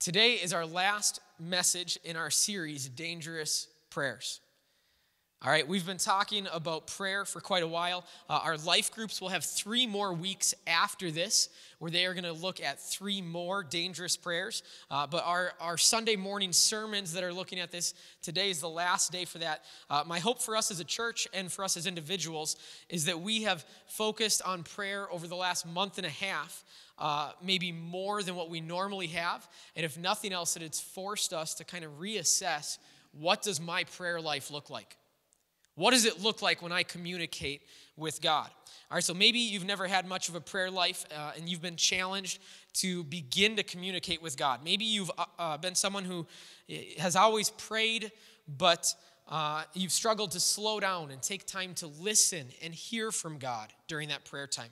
Today is our last message in our series, Dangerous Prayers. All right, we've been talking about prayer for quite a while. Uh, our life groups will have three more weeks after this where they are going to look at three more dangerous prayers. Uh, but our, our Sunday morning sermons that are looking at this, today is the last day for that. Uh, my hope for us as a church and for us as individuals is that we have focused on prayer over the last month and a half. Uh, maybe more than what we normally have. And if nothing else, that it's forced us to kind of reassess what does my prayer life look like? What does it look like when I communicate with God? All right, so maybe you've never had much of a prayer life uh, and you've been challenged to begin to communicate with God. Maybe you've uh, uh been someone who eh, has always prayed, but uh, you've struggled to slow down and take time to listen and hear from God during that prayer time.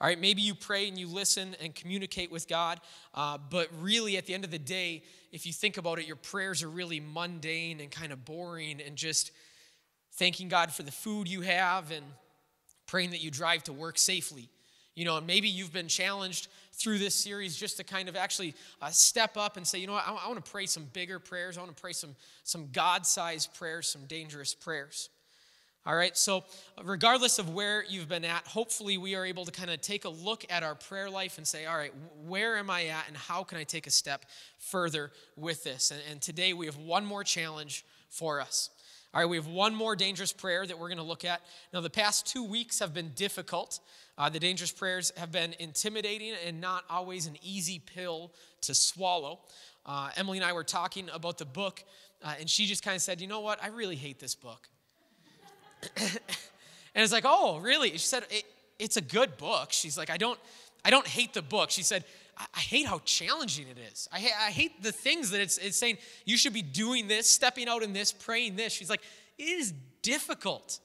All right, maybe you pray and you listen and communicate with God, uh, but really at the end of the day, if you think about it, your prayers are really mundane and kind of boring and just thanking God for the food you have and praying that you drive to work safely. You know, and maybe you've been challenged through this series just to kind of actually uh, step up and say, you know what, I, I want to pray some bigger prayers. I want to pray some, some God sized prayers, some dangerous prayers. All right, so regardless of where you've been at, hopefully we are able to kind of take a look at our prayer life and say, all right, where am I at and how can I take a step further with this? And, and today we have one more challenge for us. All right, we have one more dangerous prayer that we're going to look at. Now, the past two weeks have been difficult. Uh, the dangerous prayers have been intimidating and not always an easy pill to swallow. Uh, Emily and I were talking about the book, uh, and she just kind of said, You know what? I really hate this book. and it's like, Oh, really? She said, it, It's a good book. She's like, I don't, I don't hate the book. She said, I hate how challenging it is. I, I hate the things that it's, it's saying you should be doing this, stepping out in this, praying this. She's like, it is difficult.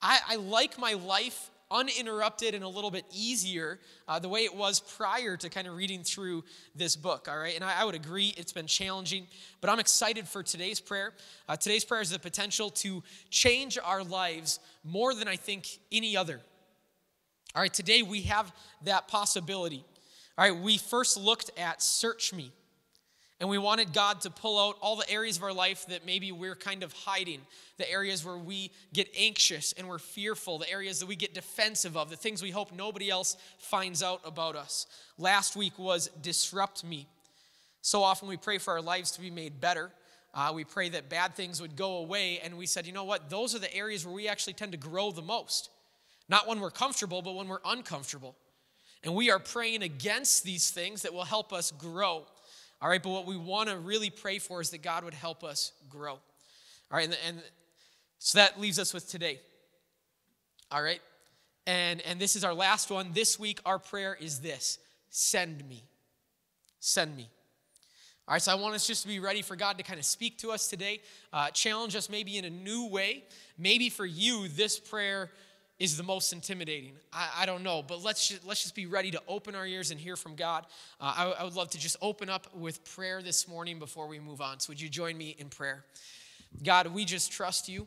I, I like my life uninterrupted and a little bit easier uh, the way it was prior to kind of reading through this book, all right? And I, I would agree it's been challenging, but I'm excited for today's prayer. Uh, today's prayer has the potential to change our lives more than I think any other. All right, today we have that possibility. All right, we first looked at search me. And we wanted God to pull out all the areas of our life that maybe we're kind of hiding, the areas where we get anxious and we're fearful, the areas that we get defensive of, the things we hope nobody else finds out about us. Last week was disrupt me. So often we pray for our lives to be made better. Uh, we pray that bad things would go away. And we said, you know what? Those are the areas where we actually tend to grow the most. Not when we're comfortable, but when we're uncomfortable. And we are praying against these things that will help us grow. All right, but what we want to really pray for is that God would help us grow. All right, and, and so that leaves us with today. All right, and, and this is our last one. This week, our prayer is this send me. Send me. All right, so I want us just to be ready for God to kind of speak to us today, uh, challenge us maybe in a new way. Maybe for you, this prayer is the most intimidating. I, I, don't know, but let's just, let's just be ready to open our ears and hear from God. Uh, I, I would love to just open up with prayer this morning before we move on. So, would you join me in prayer? God, we just trust you.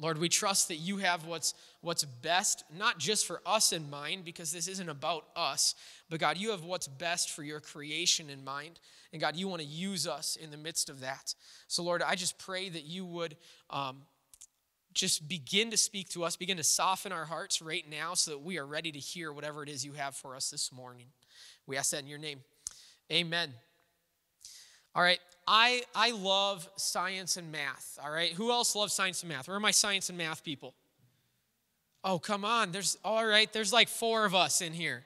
Lord, we trust that you have what's, what's best, not just for us in mind, because this isn't about us, but God, you have what's best for your creation in mind. And God, you want to use us in the midst of that. So, Lord, I just pray that you would um, just begin to speak to us, begin to soften our hearts right now so that we are ready to hear whatever it is you have for us this morning. We ask that in your name. Amen. All right, I, I love science and math. All right, who else loves science and math? Where are my science and math people? Oh, come on. There's, all right, there's like four of us in here.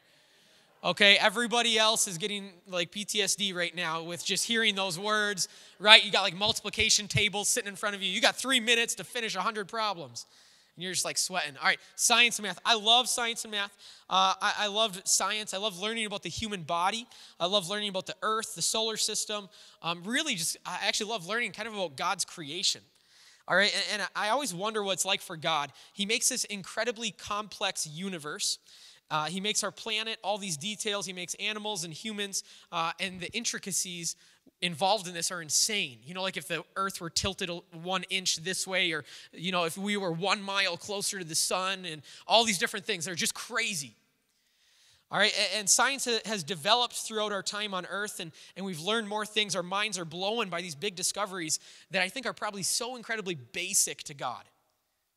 Okay, everybody else is getting like PTSD right now with just hearing those words, right? You got like multiplication tables sitting in front of you. You got three minutes to finish 100 problems. And you're just like sweating. All right, science and math. I love science and math. Uh, I, I loved science. I love learning about the human body. I love learning about the earth, the solar system. Um, really, just, I actually love learning kind of about God's creation. All right, and, and I always wonder what it's like for God. He makes this incredibly complex universe. Uh, he makes our planet, all these details. He makes animals and humans, uh, and the intricacies involved in this are insane. You know, like if the earth were tilted one inch this way, or, you know, if we were one mile closer to the sun, and all these different things. They're just crazy. All right, and science has developed throughout our time on Earth, and, and we've learned more things. Our minds are blown by these big discoveries that I think are probably so incredibly basic to God.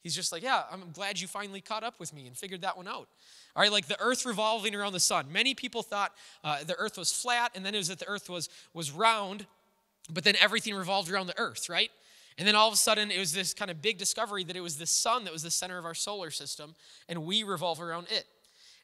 He's just like, Yeah, I'm glad you finally caught up with me and figured that one out. All right, like the earth revolving around the sun. Many people thought uh, the earth was flat, and then it was that the earth was, was round, but then everything revolved around the earth, right? And then all of a sudden, it was this kind of big discovery that it was the sun that was the center of our solar system, and we revolve around it.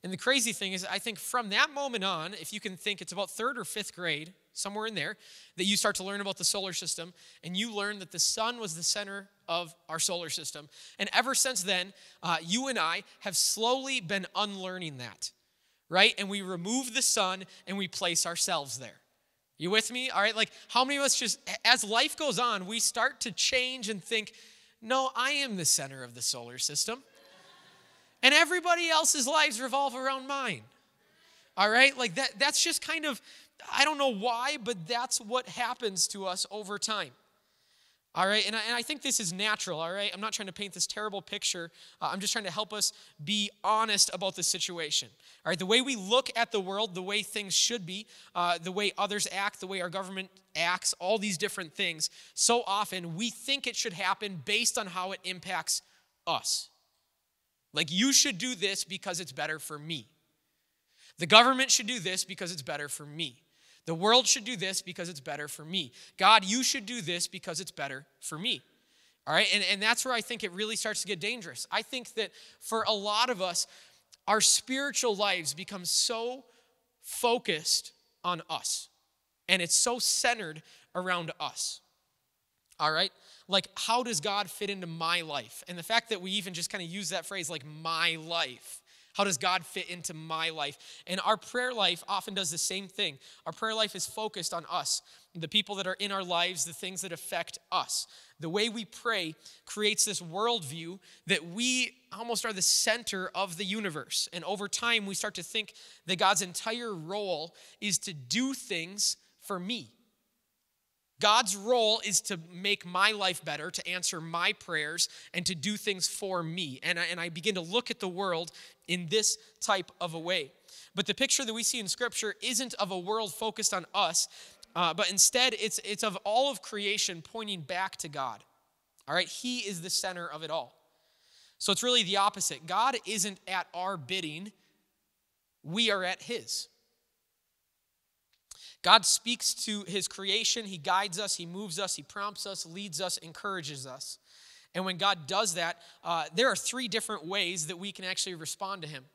And the crazy thing is, I think from that moment on, if you can think it's about third or fifth grade, somewhere in there, that you start to learn about the solar system, and you learn that the sun was the center of our solar system. And ever since then, uh, you and I have slowly been unlearning that, right? And we remove the sun and we place ourselves there. You with me? All right, like how many of us just, as life goes on, we start to change and think, no, I am the center of the solar system. And everybody else's lives revolve around mine. All right? Like that that's just kind of I don't know why, but that's what happens to us over time. All right, and I, and I think this is natural, all right? I'm not trying to paint this terrible picture. Uh, I'm just trying to help us be honest about the situation. All right, the way we look at the world, the way things should be, uh, the way others act, the way our government acts, all these different things, so often we think it should happen based on how it impacts us. Like, you should do this because it's better for me. The government should do this because it's better for me. The world should do this because it's better for me. God, you should do this because it's better for me. All right, and, and that's where I think it really starts to get dangerous. I think that for a lot of us, our spiritual lives become so focused on us, and it's so centered around us. All right? Like, how does God fit into my life? And the fact that we even just kind of use that phrase, like, my life. How does God fit into my life? And our prayer life often does the same thing. Our prayer life is focused on us, the people that are in our lives, the things that affect us. The way we pray creates this worldview that we almost are the center of the universe. And over time, we start to think that God's entire role is to do things for me. God's role is to make my life better, to answer my prayers, and to do things for me. And I, and I begin to look at the world in this type of a way. But the picture that we see in Scripture isn't of a world focused on us, uh, but instead it's, it's of all of creation pointing back to God. All right, He is the center of it all. So it's really the opposite. God isn't at our bidding, we are at His. God speaks to his creation, he guides us, he moves us, he prompts us, leads us, encourages us. And when God does that, uh, there are three different ways that we can actually respond to him.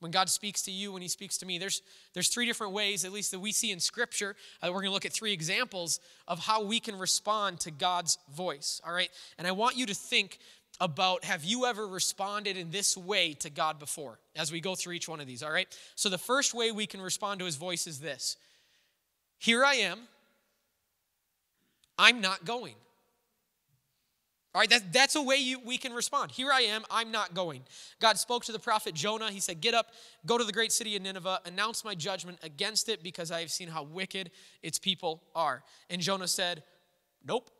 When God speaks to you, when he speaks to me, there's, there's three different ways, at least that we see in Scripture. Uh, we're going to look at three examples of how we can respond to God's voice, all right? And I want you to think about have you ever responded in this way to God before as we go through each one of these, all right? So the first way we can respond to his voice is this here I am. I'm not going. All right, that, that's a way you, we can respond. Here I am, I'm not going. God spoke to the prophet Jonah. He said, Get up, go to the great city of Nineveh, announce my judgment against it because I have seen how wicked its people are. And Jonah said, Nope.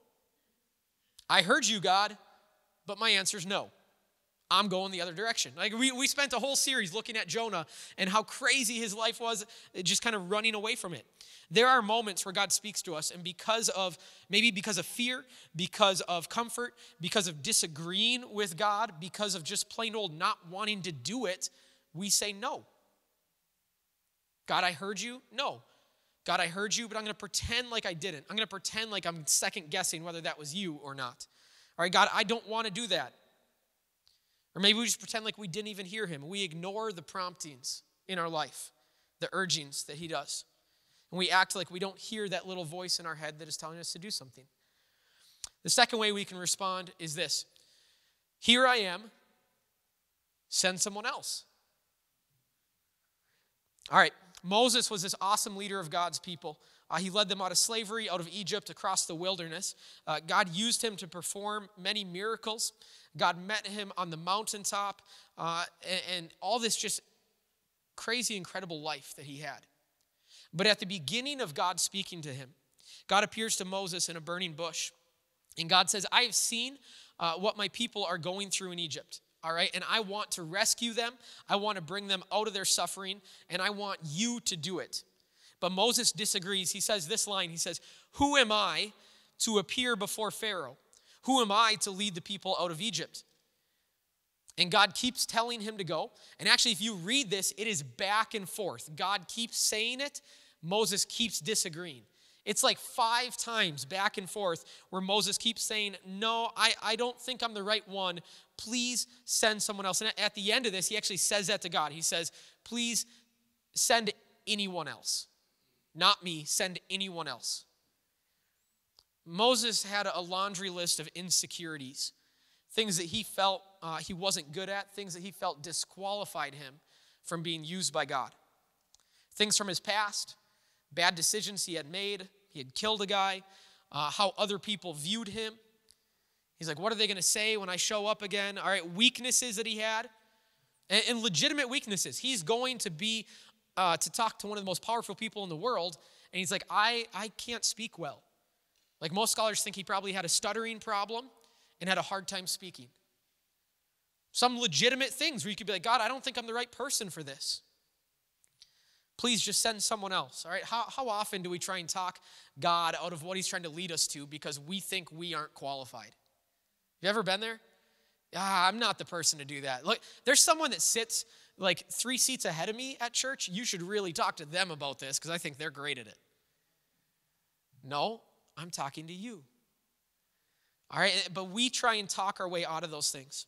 I heard you, God, but my answer is no. I'm going the other direction. Like we, we spent a whole series looking at Jonah and how crazy his life was, just kind of running away from it. There are moments where God speaks to us, and because of maybe because of fear, because of comfort, because of disagreeing with God, because of just plain old not wanting to do it, we say no. God, I heard you? No. God, I heard you, but I'm going to pretend like I didn't. I'm going to pretend like I'm second guessing whether that was you or not. All right, God, I don't want to do that. Or maybe we just pretend like we didn't even hear him. We ignore the promptings in our life, the urgings that he does. And we act like we don't hear that little voice in our head that is telling us to do something. The second way we can respond is this Here I am, send someone else. All right, Moses was this awesome leader of God's people. Uh, he led them out of slavery, out of Egypt, across the wilderness. Uh, God used him to perform many miracles. God met him on the mountaintop, uh, and, and all this just crazy, incredible life that he had. But at the beginning of God speaking to him, God appears to Moses in a burning bush. And God says, I have seen uh, what my people are going through in Egypt. all right? And I want to rescue them. I want to bring them out of their suffering, and I want you to do it. But Moses disagrees. He says this line He says, Who am I to appear before Pharaoh? Who am I to lead the people out of Egypt? And God keeps telling him to go. And actually, if you read this, it is back and forth. God keeps saying it, Moses keeps disagreeing. It's like five times back and forth where Moses keeps saying, No, I, I don't think I'm the right one. Please send someone else. And at the end of this, he actually says that to God. He says, Please send anyone else. Not me, send anyone else. Moses had a laundry list of insecurities, things that he felt uh, he wasn't good at, things that he felt disqualified him from being used by God. Things from his past, bad decisions he had made. He had killed a guy, uh, how other people viewed him. He's like, what are they going to say when I show up again? All right, weaknesses that he had, and, and legitimate weaknesses. He's going to be uh, to talk to one of the most powerful people in the world, and he's like, I, I can't speak well. Like most scholars think he probably had a stuttering problem and had a hard time speaking. Some legitimate things where you could be like, God, I don't think I'm the right person for this. Please just send someone else. All right. How, how often do we try and talk God out of what he's trying to lead us to because we think we aren't qualified? You ever been there? Ah, I'm not the person to do that. Look, there's someone that sits like three seats ahead of me at church. You should really talk to them about this because I think they're great at it. No, I'm talking to you. All right, but we try and talk our way out of those things.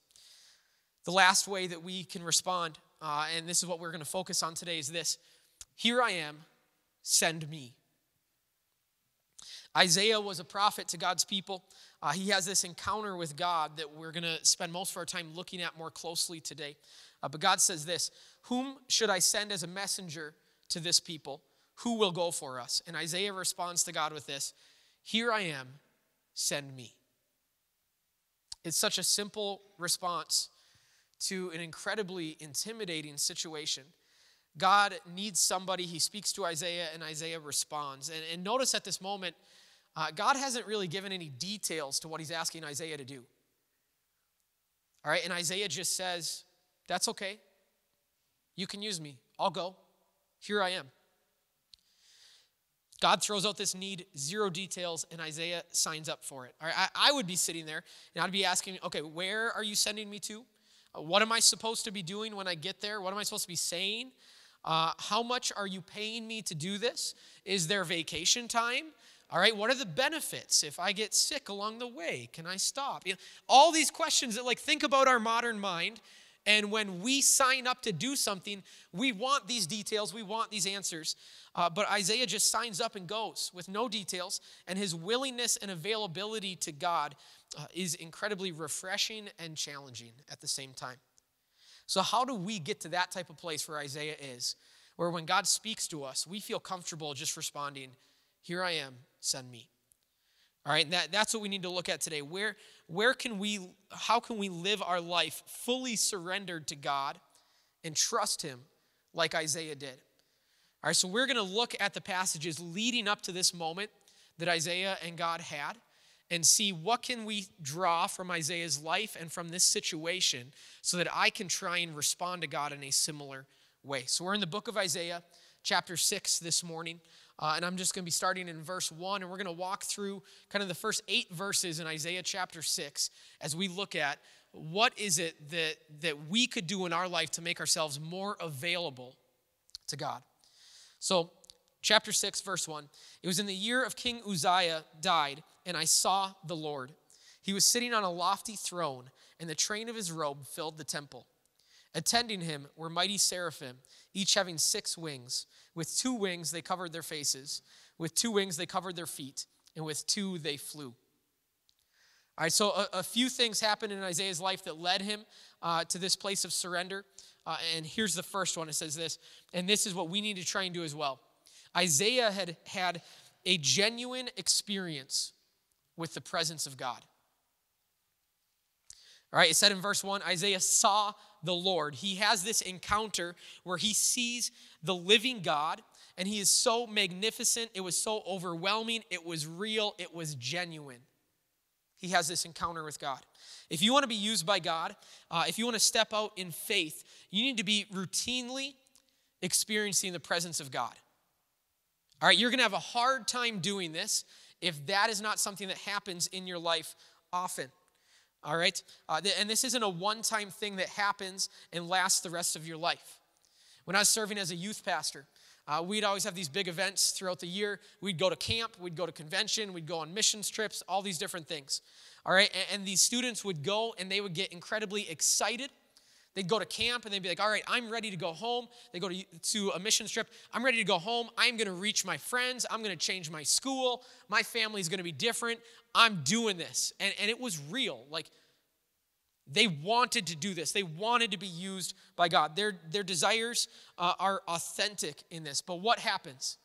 The last way that we can respond, uh, and this is what we're going to focus on today, is this Here I am, send me. Isaiah was a prophet to God's people. Uh, he has this encounter with God that we're going to spend most of our time looking at more closely today. Uh, but God says this Whom should I send as a messenger to this people? Who will go for us? And Isaiah responds to God with this Here I am, send me. It's such a simple response to an incredibly intimidating situation. God needs somebody. He speaks to Isaiah, and Isaiah responds. And, and notice at this moment, uh, God hasn't really given any details to what he's asking Isaiah to do. All right, and Isaiah just says, That's okay. You can use me. I'll go. Here I am. God throws out this need, zero details, and Isaiah signs up for it. All right, I, I would be sitting there and I'd be asking, okay, where are you sending me to? Uh, what am I supposed to be doing when I get there? What am I supposed to be saying? Uh, how much are you paying me to do this? Is there vacation time? All right, what are the benefits if I get sick along the way? Can I stop? You know, all these questions that, like, think about our modern mind. And when we sign up to do something, we want these details, we want these answers. Uh, but Isaiah just signs up and goes with no details, and his willingness and availability to God uh, is incredibly refreshing and challenging at the same time. So, how do we get to that type of place where Isaiah is, where when God speaks to us, we feel comfortable just responding, Here I am, send me? All right, that, that's what we need to look at today. Where, where can we, how can we live our life fully surrendered to God and trust Him like Isaiah did? All right, so we're going to look at the passages leading up to this moment that Isaiah and God had and see what can we draw from Isaiah's life and from this situation so that I can try and respond to God in a similar way. So we're in the book of Isaiah, chapter 6 this morning. Uh, and I'm just going to be starting in verse 1, and we're going to walk through kind of the first eight verses in Isaiah chapter 6 as we look at what is it that, that we could do in our life to make ourselves more available to God. So, chapter 6, verse 1. It was in the year of King Uzziah died, and I saw the Lord. He was sitting on a lofty throne, and the train of his robe filled the temple. Attending him were mighty seraphim, each having six wings. With two wings they covered their faces, with two wings they covered their feet, and with two they flew. All right, so a, a few things happened in Isaiah's life that led him uh, to this place of surrender. Uh, and here's the first one it says this, and this is what we need to try and do as well. Isaiah had had a genuine experience with the presence of God. All right, it said in verse 1 Isaiah saw the Lord. He has this encounter where he sees the living God, and he is so magnificent. It was so overwhelming. It was real. It was genuine. he has this encounter with God. If you want to be used by God, uh, if you want to step out in faith, you need to be routinely experiencing the presence of God. All right, you're going to have a hard time doing this if that is not something that happens in your life often. All right, uh, and this isn't a one time thing that happens and lasts the rest of your life. When I was serving as a youth pastor, uh, we'd always have these big events throughout the year. We'd go to camp, we'd go to convention, we'd go on missions trips, all these different things. All right, and, and these students would go and they would get incredibly excited. They'd go to camp and they'd be like, all right, I'm ready to go home. They go to, to a mission trip. I'm ready to go home. I'm going to reach my friends. I'm going to change my school. My family's going to be different. I'm doing this. And, and it was real. Like, they wanted to do this. They wanted to be used by God. Their, their desires uh, are authentic in this. But what happens?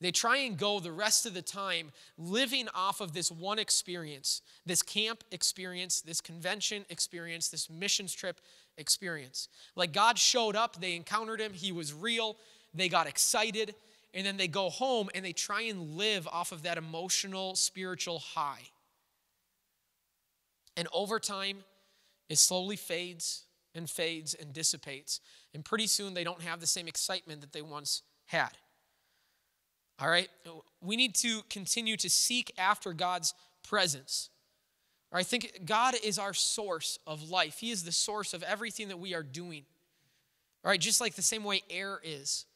They try and go the rest of the time living off of this one experience, this camp experience, this convention experience, this missions trip experience. Like God showed up, they encountered him, he was real, they got excited, and then they go home and they try and live off of that emotional, spiritual high. And over time, it slowly fades and fades and dissipates. And pretty soon they don't have the same excitement that they once had. All right? We need to continue to seek after God's presence. I think God is our source of life. He is the source of everything that we are doing. All right, just like the same way air is.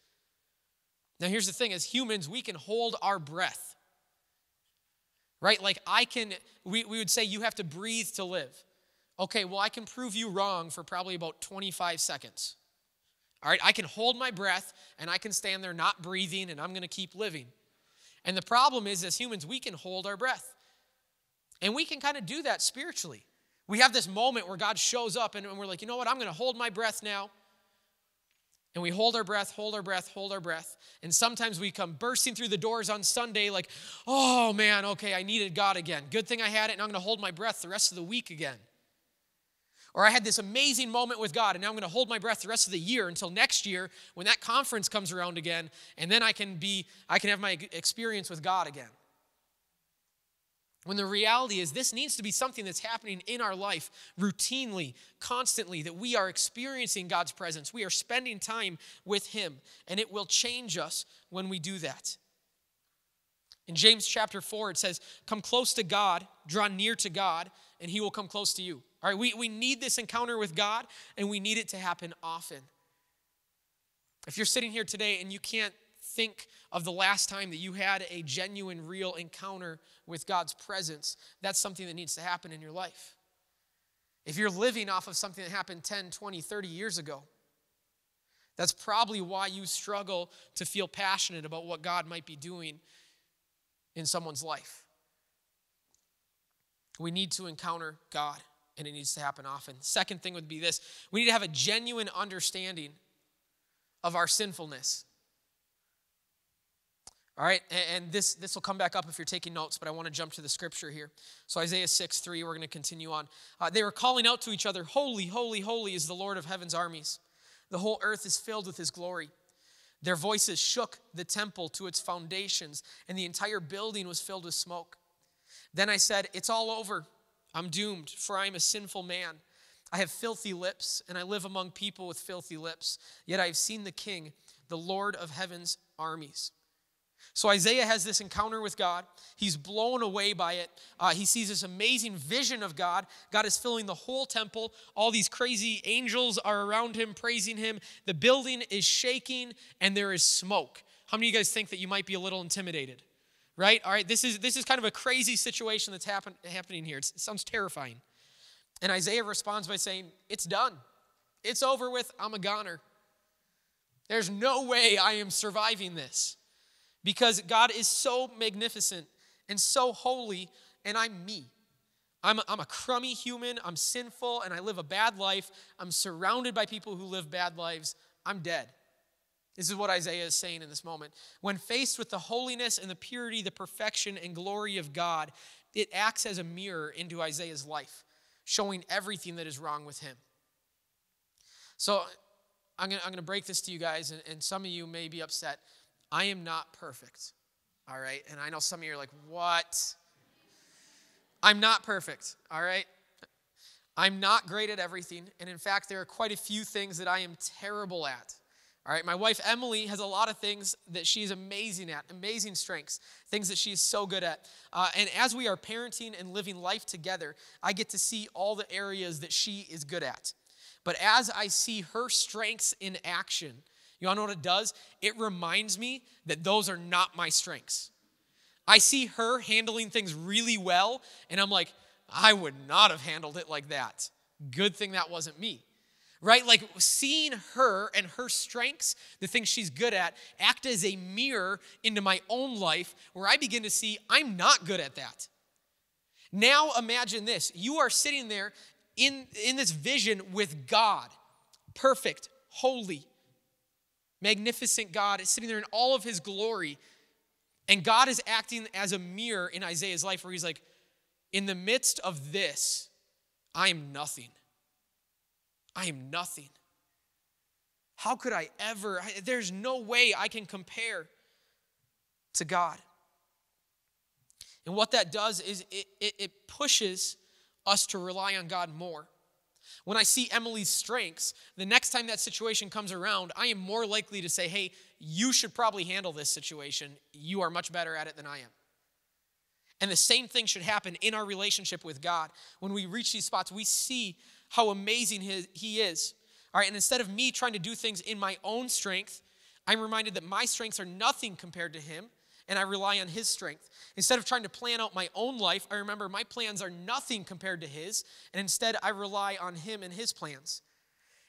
Now, here's the thing as humans, we can hold our breath. Right? Like, I can, we, we would say you have to breathe to live. Okay, well, I can prove you wrong for probably about 25 seconds. All right, I can hold my breath and I can stand there not breathing and I'm going to keep living. And the problem is, as humans, we can hold our breath. And we can kind of do that spiritually. We have this moment where God shows up and we're like, you know what, I'm going to hold my breath now. And we hold our breath, hold our breath, hold our breath. And sometimes we come bursting through the doors on Sunday, like, oh man, okay, I needed God again. Good thing I had it, and I'm going to hold my breath the rest of the week again. Or I had this amazing moment with God, and now I'm going to hold my breath the rest of the year until next year when that conference comes around again, and then I can be, I can have my experience with God again. When the reality is, this needs to be something that's happening in our life routinely, constantly, that we are experiencing God's presence. We are spending time with Him, and it will change us when we do that. In James chapter 4, it says, Come close to God, draw near to God, and He will come close to you. All right, we, we need this encounter with God, and we need it to happen often. If you're sitting here today and you can't think of the last time that you had a genuine, real encounter with God's presence, that's something that needs to happen in your life. If you're living off of something that happened 10, 20, 30 years ago, that's probably why you struggle to feel passionate about what God might be doing in someone's life. We need to encounter God and it needs to happen often. Second thing would be this we need to have a genuine understanding of our sinfulness. All right, and this, this will come back up if you're taking notes, but I want to jump to the scripture here. So, Isaiah 6 3, we're going to continue on. Uh, they were calling out to each other, Holy, holy, holy is the Lord of heaven's armies. The whole earth is filled with his glory. Their voices shook the temple to its foundations, and the entire building was filled with smoke. Then I said, It's all over. I'm doomed, for I am a sinful man. I have filthy lips, and I live among people with filthy lips. Yet I have seen the King, the Lord of heaven's armies. So Isaiah has this encounter with God. He's blown away by it. Uh, he sees this amazing vision of God. God is filling the whole temple. All these crazy angels are around him, praising him. The building is shaking, and there is smoke. How many of you guys think that you might be a little intimidated? right? All right, this is, this is kind of a crazy situation that's happen, happening here. It's, it sounds terrifying. And Isaiah responds by saying, It's done. It's over with. I'm a goner. There's no way I am surviving this because God is so magnificent and so holy, and I'm me. I'm a, I'm a crummy human. I'm sinful, and I live a bad life. I'm surrounded by people who live bad lives. I'm dead. This is what Isaiah is saying in this moment. When faced with the holiness and the purity, the perfection and glory of God, it acts as a mirror into Isaiah's life, showing everything that is wrong with him. So I'm going to break this to you guys, and, and some of you may be upset. I am not perfect, all right? And I know some of you are like, what? I'm not perfect, all right? I'm not great at everything. And in fact, there are quite a few things that I am terrible at. All right, my wife Emily has a lot of things that she's amazing at, amazing strengths, things that she's so good at. Uh, and as we are parenting and living life together, I get to see all the areas that she is good at. But as I see her strengths in action, you know what it does? It reminds me that those are not my strengths. I see her handling things really well, and I'm like, I would not have handled it like that. Good thing that wasn't me right? Like seeing her and her strengths, the things she's good at, act as a mirror into my own life where I begin to see I'm not good at that. Now imagine this you are sitting there in, in this vision with God, perfect, holy, magnificent God, is sitting there in all of his glory. And God is acting as a mirror in Isaiah's life where he's like, in the midst of this, I am nothing. I am nothing. How could I ever? There's no way I can compare to God. And what that does is it, it, it, pushes us to rely on God more. When I see Emily's strengths, the next time that situation comes around, I am more likely to say, hey, you should probably handle this situation. You are much better at it than I am. And the same thing should happen in our relationship with God. When we reach these spots, we see how amazing He is. All right, and instead of me trying to do things in my own strength, I'm reminded that my strengths are nothing compared to Him, and I rely on His strength. Instead of trying to plan out my own life, I remember my plans are nothing compared to His, and instead I rely on Him and His plans.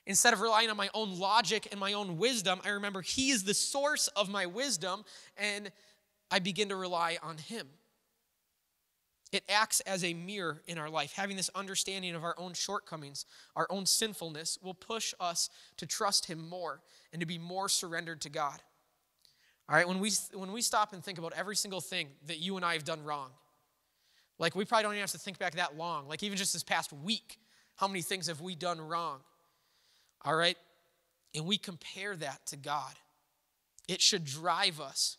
Instead of relying on my own logic and my own wisdom, I remember He is the source of my wisdom, and I begin to rely on Him. It acts as a mirror in our life. Having this understanding of our own shortcomings, our own sinfulness, will push us to trust Him more and to be more surrendered to God. All right, when we, when we stop and think about every single thing that you and I have done wrong, like we probably don't even have to think back that long, like even just this past week, how many things have we done wrong? All right, and we compare that to God, it should drive us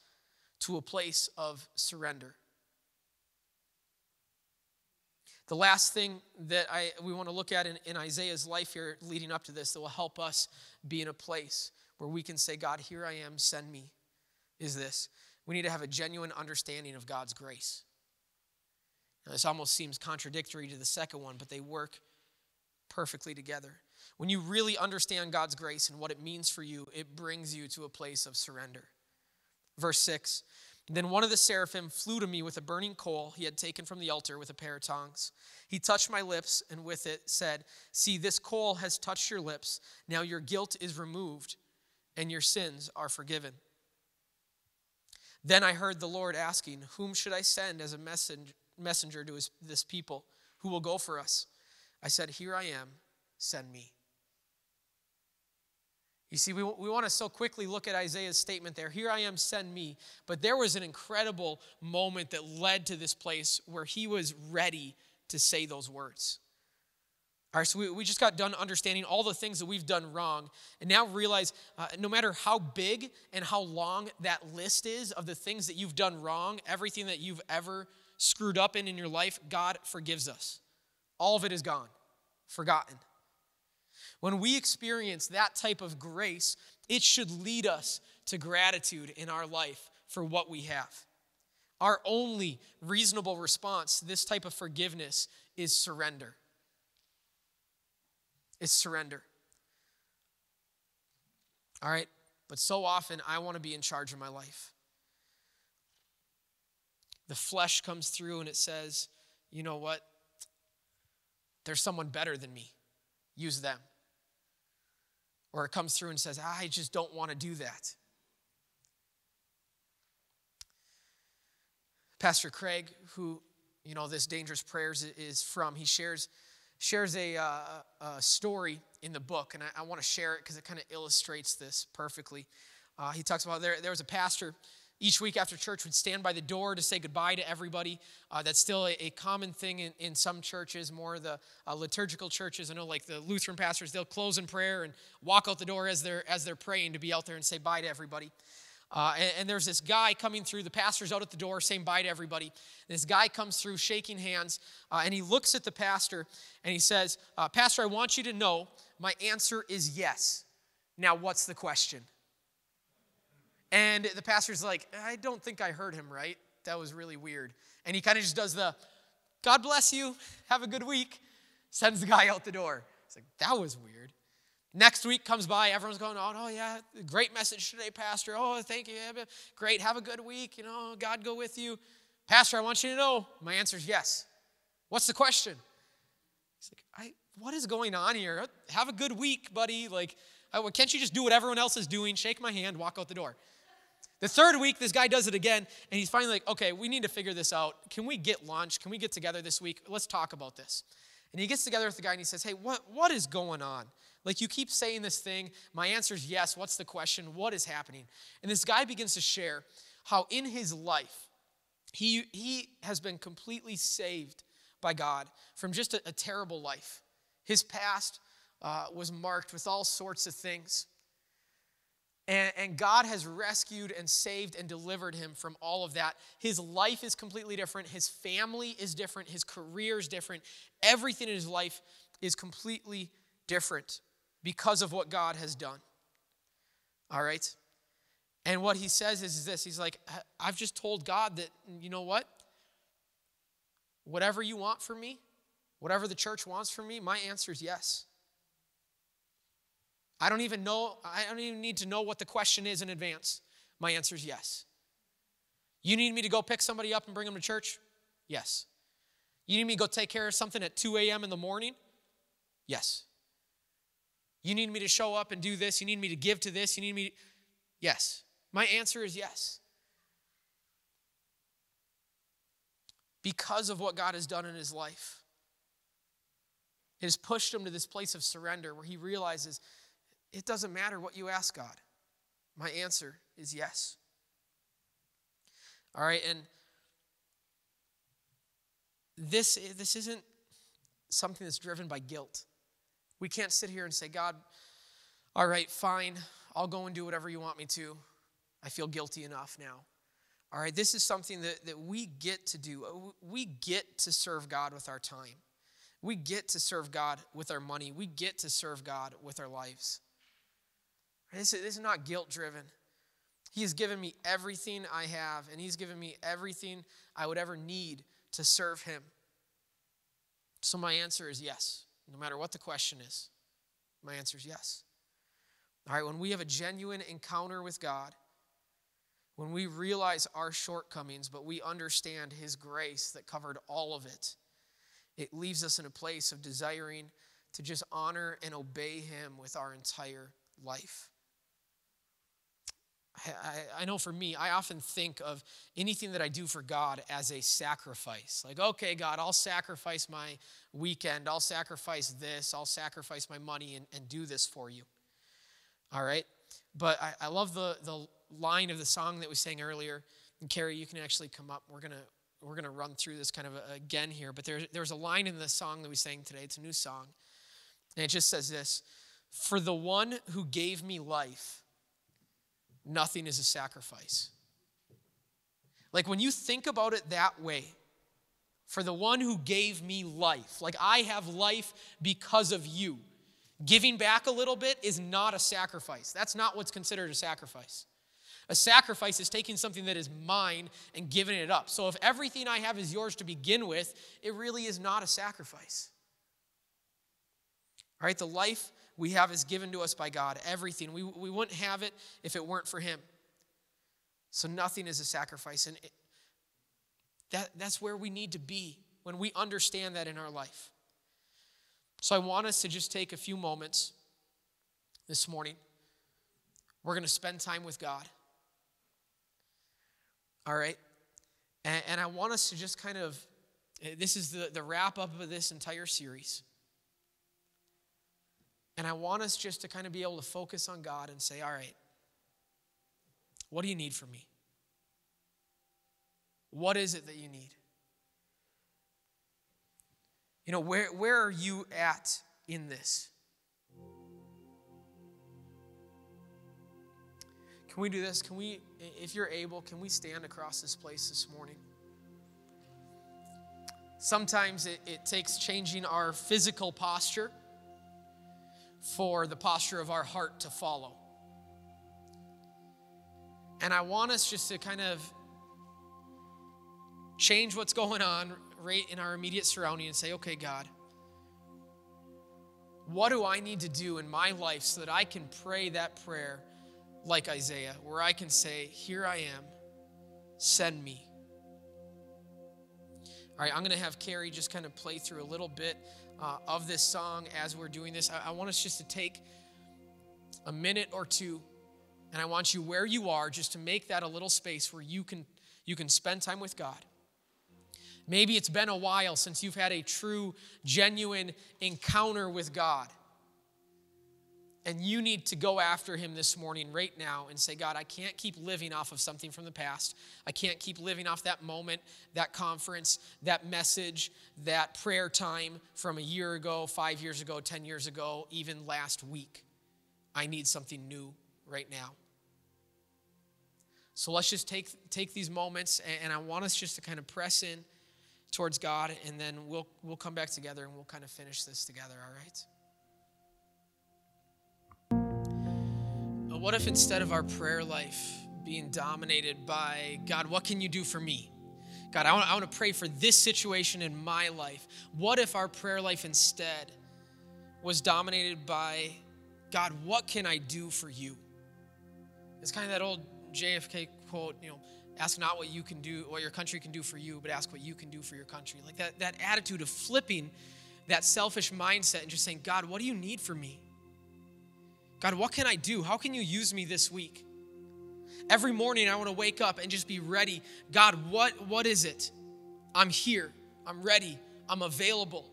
to a place of surrender. The last thing that I, we want to look at in, in Isaiah's life here leading up to this that will help us be in a place where we can say, God, here I am, send me, is this. We need to have a genuine understanding of God's grace. Now, this almost seems contradictory to the second one, but they work perfectly together. When you really understand God's grace and what it means for you, it brings you to a place of surrender. Verse 6 then one of the seraphim flew to me with a burning coal he had taken from the altar with a pair of tongs. He touched my lips and with it said, See, this coal has touched your lips. Now your guilt is removed and your sins are forgiven. Then I heard the Lord asking, Whom should I send as a messenger to his, this people? Who will go for us? I said, Here I am, send me. You see, we, we want to so quickly look at Isaiah's statement there. Here I am, send me. But there was an incredible moment that led to this place where he was ready to say those words. All right, so we, we just got done understanding all the things that we've done wrong, and now realize uh, no matter how big and how long that list is of the things that you've done wrong, everything that you've ever screwed up in in your life, God forgives us. All of it is gone, forgotten. When we experience that type of grace, it should lead us to gratitude in our life for what we have. Our only reasonable response to this type of forgiveness is surrender. Is surrender. All right? But so often, I want to be in charge of my life. The flesh comes through and it says, you know what? There's someone better than me. Use them. Or it comes through and says, I just don't want to do that. Pastor Craig, who, you know, this Dangerous Prayers is from, he shares, shares a, uh, a story in the book, and I, I want to share it because it kind of illustrates this perfectly. Uh, he talks about there, there was a pastor each week after church would stand by the door to say goodbye to everybody. Uh, that's still a, a, common thing in, in some churches, more the uh, liturgical churches. I know, like the Lutheran pastors, they'll close in prayer and walk out the door as they're as they're praying to be out there and say bye to everybody. Uh, and, and, there's this guy coming through. The pastor's out at the door saying bye to everybody. This guy comes through shaking hands, uh, and he looks at the pastor and he says, uh, Pastor, I want you to know my answer is yes. Now, what's the question? And the pastor's like, I don't think I heard him right. That was really weird. And he kind of just does the, God bless you, have a good week, sends the guy out the door. It's like, that was weird. Next week comes by, everyone's going, oh, yeah, great message today, Pastor. Oh, thank you. Great, have a good week. You know, God go with you. Pastor, I want you to know my answer is yes. What's the question? He's like, I, what is going on here? Have a good week, buddy. Like, can't you just do what everyone else is doing? Shake my hand, walk out the door. The third week, this guy does it again, and he's finally like, okay, we need to figure this out. Can we get lunch? Can we get together this week? Let's talk about this. And he gets together with the guy and he says, hey, what, what is going on? Like, you keep saying this thing. My answer is yes. What's the question? What is happening? And this guy begins to share how in his life, he, he has been completely saved by God from just a, a terrible life. His past uh, was marked with all sorts of things. And, and, God has rescued and saved and delivered him from all of that. His life is completely different. His family is different. His career is different. Everything in his life is completely different because of what God has done. All right? And what he says is, is this He's like, I've just told God that, you know what? Whatever you want from me, whatever the church wants from me, my answer is yes. I don't even know, I don't even need to know what the question is in advance. My answer is yes. You need me to go pick somebody up and bring them to church? Yes. You need me to go take care of something at 2 a.m. in the morning? Yes. You need me to show up and do this? You need me to give to this? You need me to... Yes. My answer is yes. Because of what God has done in his life. It has pushed him to this place of surrender where he realizes it doesn't matter what you ask God. My answer is yes. All right, and this, this isn't something that's driven by guilt. We can't sit here and say, God, all right, fine, I'll go and do whatever you want me to. I feel guilty enough now. All right, this is something that, that we get to do. Uh, we get to serve God with our time. We get to serve God with our money. We get to serve God with our lives. This is, this is not guilt driven. He has given me everything I have, and He's given me everything I would ever need to serve Him. So my answer is yes, no matter what the question is. My answer is yes. All right, when we have a genuine encounter with God, when we realize our shortcomings, but we understand His grace that covered all of it, it leaves us in a place of desiring to just honor and obey Him with our entire life. I, I, know for me, I often think of anything that I do for God as a sacrifice. Like, okay, God, I'll sacrifice my weekend, I'll sacrifice this, I'll sacrifice my money and, and do this for you. All right? But I, I love the, the line of the song that we sang earlier. And Carrie, you can actually come up. We're going to we're going to run through this kind of again here. But there, there's a line in the song that we sang today. It's a new song. And it just says this For the one who gave me life, nothing is a sacrifice. Like when you think about it that way, for the one who gave me life, like I have life because of you, giving back a little bit is not a sacrifice. That's not what's considered a sacrifice. A sacrifice is taking something that is mine and giving it up. So if everything I have is yours to begin with, it really is not a sacrifice. All right, the life we have is given to us by God. Everything. We, we wouldn't have it if it weren't for Him. So nothing is a sacrifice. And it, that, that's where we need to be when we understand that in our life. So I want us to just take a few moments this morning. We're going to spend time with God. All right? And, and I want us to just kind of, this is the, the wrap up of this entire series. And I want us just to kind of be able to focus on God and say, all right, what do you need from me? What is it that you need? You know, where, where are you at in this? Can we do this? Can we, if you're able, can we stand across this place this morning? Sometimes it, it takes changing our physical posture for the posture of our heart to follow. And I want us just to kind of change what's going on right in our immediate surrounding and say, okay, God, what do I need to do in my life so that I can pray that prayer like Isaiah, where I can say, Here I am, send me. All right, I'm going to have Carrie just kind of play through a little bit uh, of this song as we're doing this. I, I want us just to take a minute or two, and I want you where you are just to make that a little space where you can you can spend time with God. Maybe it's been a while since you've had a true, genuine encounter with God. And you need to go after him this morning, right now, and say, God, I can't keep living off of something from the past. I can't keep living off that moment, that conference, that message, that prayer time from a year ago, five years ago, 10 years ago, even last week. I need something new right now. So let's just take, take these moments, and I want us just to kind of press in towards God, and then we'll, we'll come back together and we'll kind of finish this together, all right? What if instead of our prayer life being dominated by, God, what can you do for me? God, I want, I want to pray for this situation in my life. What if our prayer life instead was dominated by, God, what can I do for you? It's kind of that old JFK quote, you know, ask not what you can do, what your country can do for you, but ask what you can do for your country. Like that, that attitude of flipping that selfish mindset and just saying, God, what do you need for me? God, what can I do? How can you use me this week? Every morning I want to wake up and just be ready. God, what, what is it? I'm here. I'm ready. I'm available.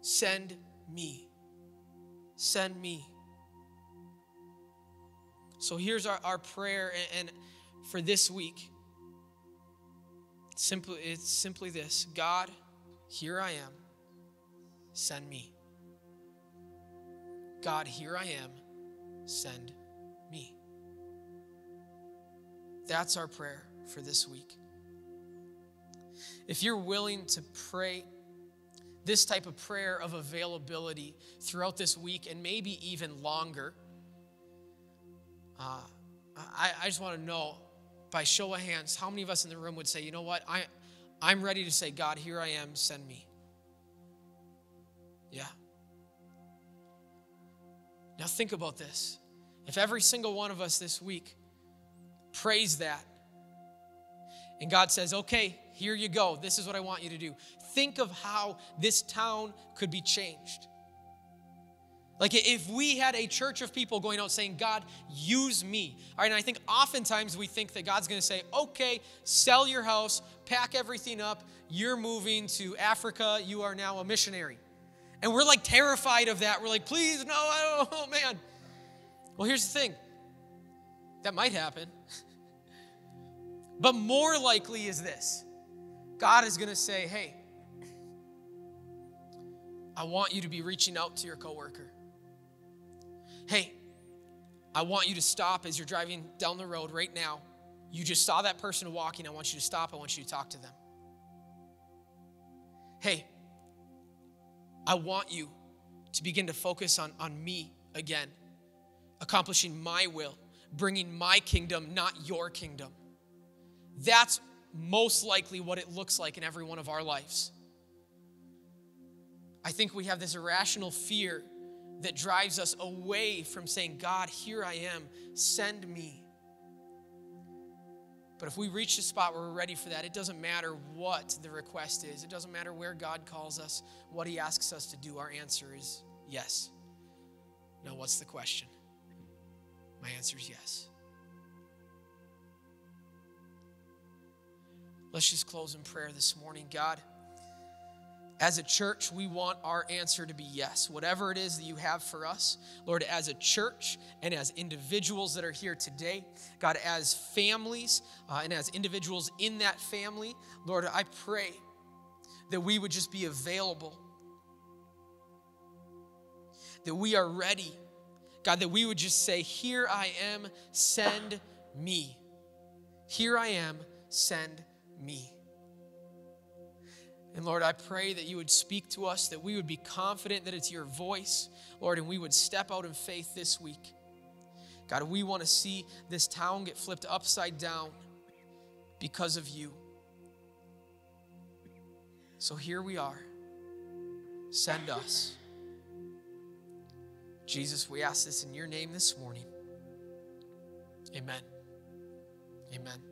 Send me. Send me. So here's our, our prayer and, and for this week. Simply, it's simply this God, here I am. Send me. God, here I am send me. That's our prayer for this week. If you're willing to pray this type of prayer of availability throughout this week and maybe even longer, uh, I, I just want to know by show of hands how many of us in the room would say, you know what, I, I'm ready to say, God, here I am, send me. Yeah. Now, think about this. If every single one of us this week prays that, and God says, okay, here you go, this is what I want you to do, think of how this town could be changed. Like if we had a church of people going out saying, God, use me. All right, and I think oftentimes we think that God's gonna say, okay, sell your house, pack everything up, you're moving to Africa, you are now a missionary. And we're like terrified of that. We're like, please, no, I don't, oh man. Well, here's the thing that might happen. but more likely is this God is going to say, hey, I want you to be reaching out to your coworker. Hey, I want you to stop as you're driving down the road right now. You just saw that person walking. I want you to stop. I want you to talk to them. Hey, I want you to begin to focus on, on me again, accomplishing my will, bringing my kingdom, not your kingdom. That's most likely what it looks like in every one of our lives. I think we have this irrational fear that drives us away from saying, God, here I am, send me. But if we reach the spot where we're ready for that, it doesn't matter what the request is, it doesn't matter where God calls us, what He asks us to do. Our answer is yes. Now, what's the question? My answer is yes. Let's just close in prayer this morning. God, as a church, we want our answer to be yes. Whatever it is that you have for us, Lord, as a church and as individuals that are here today, God, as families uh, and as individuals in that family, Lord, I pray that we would just be available, that we are ready. God, that we would just say, Here I am, send me. Here I am, send me. And Lord, I pray that you would speak to us, that we would be confident that it's your voice, Lord, and we would step out in faith this week. God, we want to see this town get flipped upside down because of you. So here we are. Send us. Jesus, we ask this in your name this morning. Amen. Amen.